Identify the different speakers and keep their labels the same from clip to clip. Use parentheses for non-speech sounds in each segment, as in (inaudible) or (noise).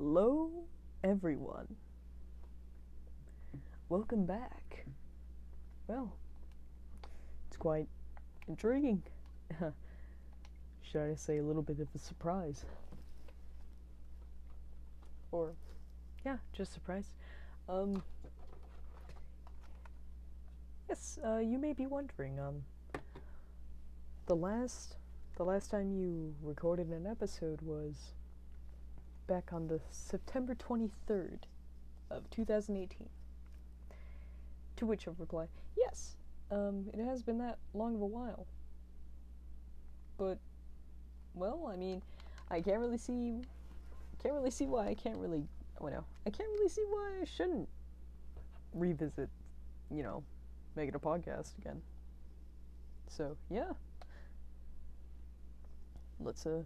Speaker 1: Hello, everyone. Welcome back. Well, it's quite intriguing. (laughs) Should I say a little bit of a surprise? Or, yeah, just surprise. Um, yes, uh, you may be wondering, um, the last, the last time you recorded an episode was back on the September 23rd of 2018. To which I reply, yes, um, it has been that long of a while. But, well, I mean, I can't really see, can't really see why I can't really, oh no, I can't really see why I shouldn't revisit, you know, make it a podcast again. So, yeah. Let's, uh,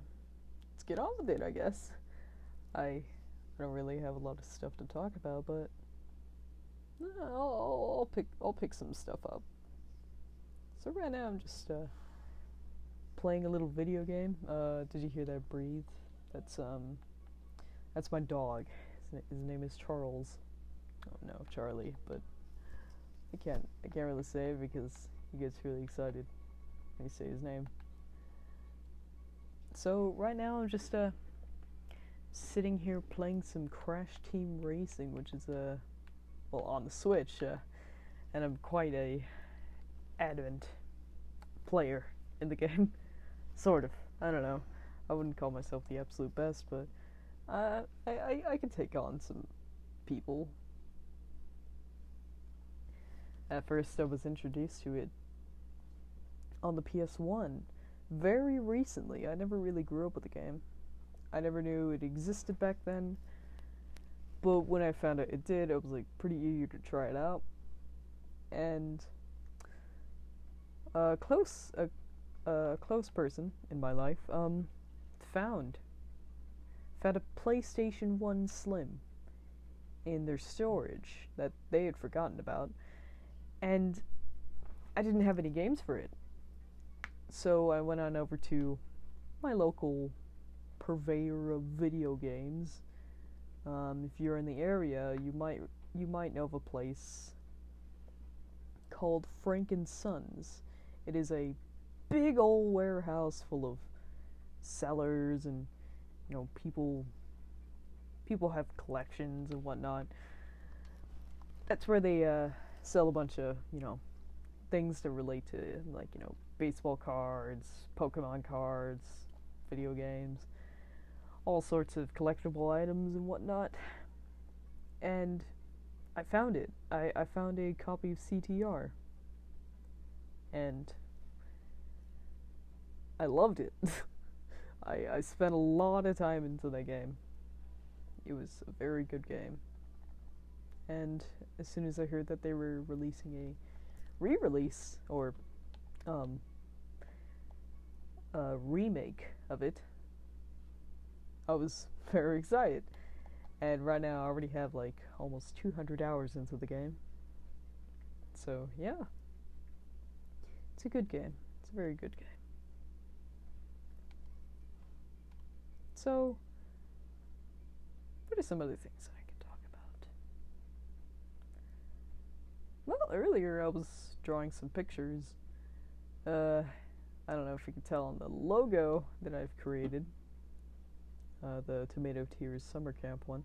Speaker 1: let's get on with it, I guess. I, don't really have a lot of stuff to talk about, but I'll, I'll, pick I'll pick some stuff up. So right now I'm just uh, playing a little video game. Uh, did you hear that breathe? That's um, that's my dog. His, na- his name is Charles. Oh no, Charlie, but I can't I can't really say because he gets really excited when you say his name. So right now I'm just uh sitting here playing some Crash Team Racing, which is a well on the Switch, uh, and I'm quite a adamant player in the (laughs) game, sort of. I don't know. I wouldn't call myself the absolute best, but uh, I, I I can take on some people. At first, I was introduced to it on the PS1 very recently. I never really grew up with the game. I never knew it existed back then. But when I found out it did, I was like pretty eager to try it out. And a close a, a close person in my life um found found a PlayStation 1 Slim in their storage that they had forgotten about. And I didn't have any games for it. So I went on over to my local purveyor of video games. Um, if you're in the area, you might you might know of a place called Franken Sons. It is a big old warehouse full of sellers and you know people people have collections and whatnot. That's where they uh, sell a bunch of you know things to relate to like you know baseball cards, Pokemon cards, video games all sorts of collectible items and whatnot. And I found it. I, I found a copy of CTR. And I loved it. (laughs) I, I spent a lot of time into that game. It was a very good game. And as soon as I heard that they were releasing a re release or um, a remake of it, I was very excited. And right now I already have like almost 200 hours into the game. So, yeah. It's a good game. It's a very good game. So, what are some other things I can talk about? Well, earlier I was drawing some pictures. Uh, I don't know if you can tell on the logo that I've created uh, the Tomato Tears summer camp one.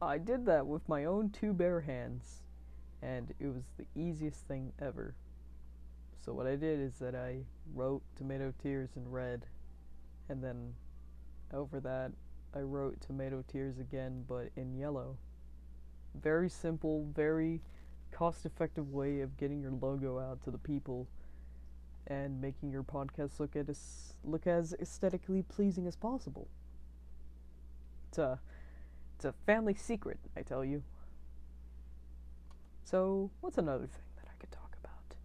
Speaker 1: I did that with my own two bare hands, and it was the easiest thing ever. So what I did is that I wrote Tomato Tears in red, and then over that I wrote Tomato Tears again, but in yellow. Very simple, very cost-effective way of getting your logo out to the people and making your podcast look at as look as aesthetically pleasing as possible. It's a it's a family secret, I tell you. So, what's another thing that I could talk about?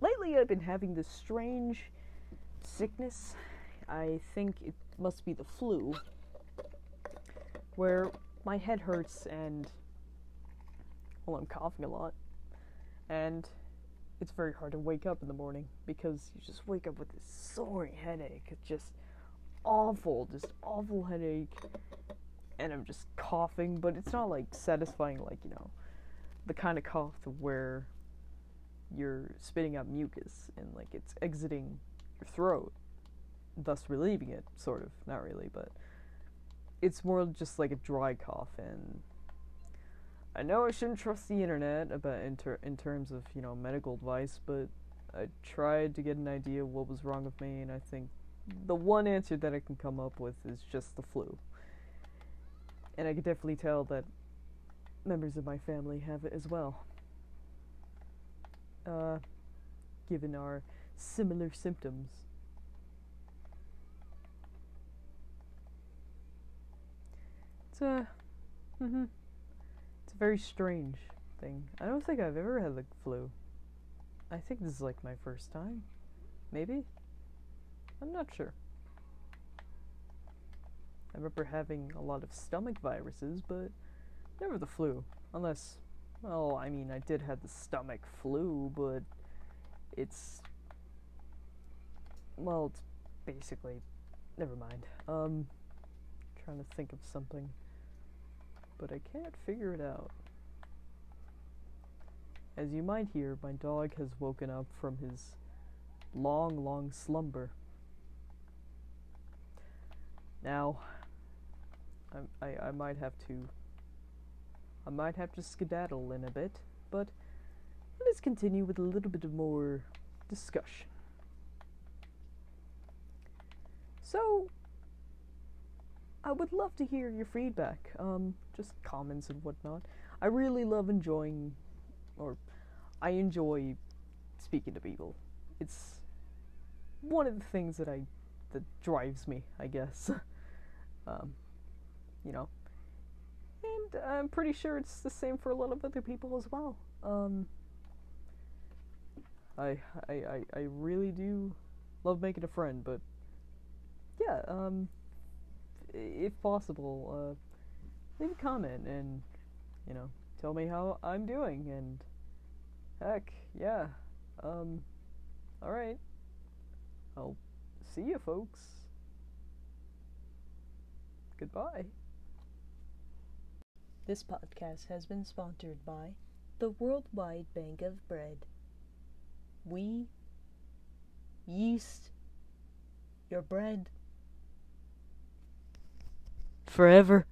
Speaker 1: Lately, I've been having this strange sickness. I think it must be the flu, where my head hurts and well, I'm coughing a lot, and it's very hard to wake up in the morning because you just wake up with this soaring headache. It's just awful, just awful headache, and I'm just coughing, but it's not like satisfying, like you know, the kind of cough to where you're spitting out mucus and like it's exiting your throat, thus relieving it, sort of, not really, but it's more just like a dry cough and I know I shouldn't trust the internet about in, ter- in terms of you know medical advice, but I tried to get an idea of what was wrong with me, and I think the one answer that I can come up with is just the flu. And I can definitely tell that members of my family have it as well. Uh, given our similar symptoms. It's a, mm-hmm. A very strange thing. I don't think I've ever had the flu. I think this is like my first time. Maybe? I'm not sure. I remember having a lot of stomach viruses, but never the flu. Unless, well, I mean, I did have the stomach flu, but it's. Well, it's basically. Never mind. Um, trying to think of something. But I can't figure it out. As you might hear, my dog has woken up from his long, long slumber. Now, I, I, I might have to. I might have to skedaddle in a bit, but let's continue with a little bit more discussion. So, I would love to hear your feedback, um, just comments and whatnot. I really love enjoying or I enjoy speaking to people. It's one of the things that I that drives me, I guess. (laughs) um, you know, and I'm pretty sure it's the same for a lot of other people as well. Um, I, I I I really do love making a friend, but yeah, um, if possible, uh, leave a comment and you know tell me how I'm doing and heck, yeah. Um all right. I'll see you folks. Goodbye.
Speaker 2: This podcast has been sponsored by the Worldwide Bank of Bread. We yeast your bread forever.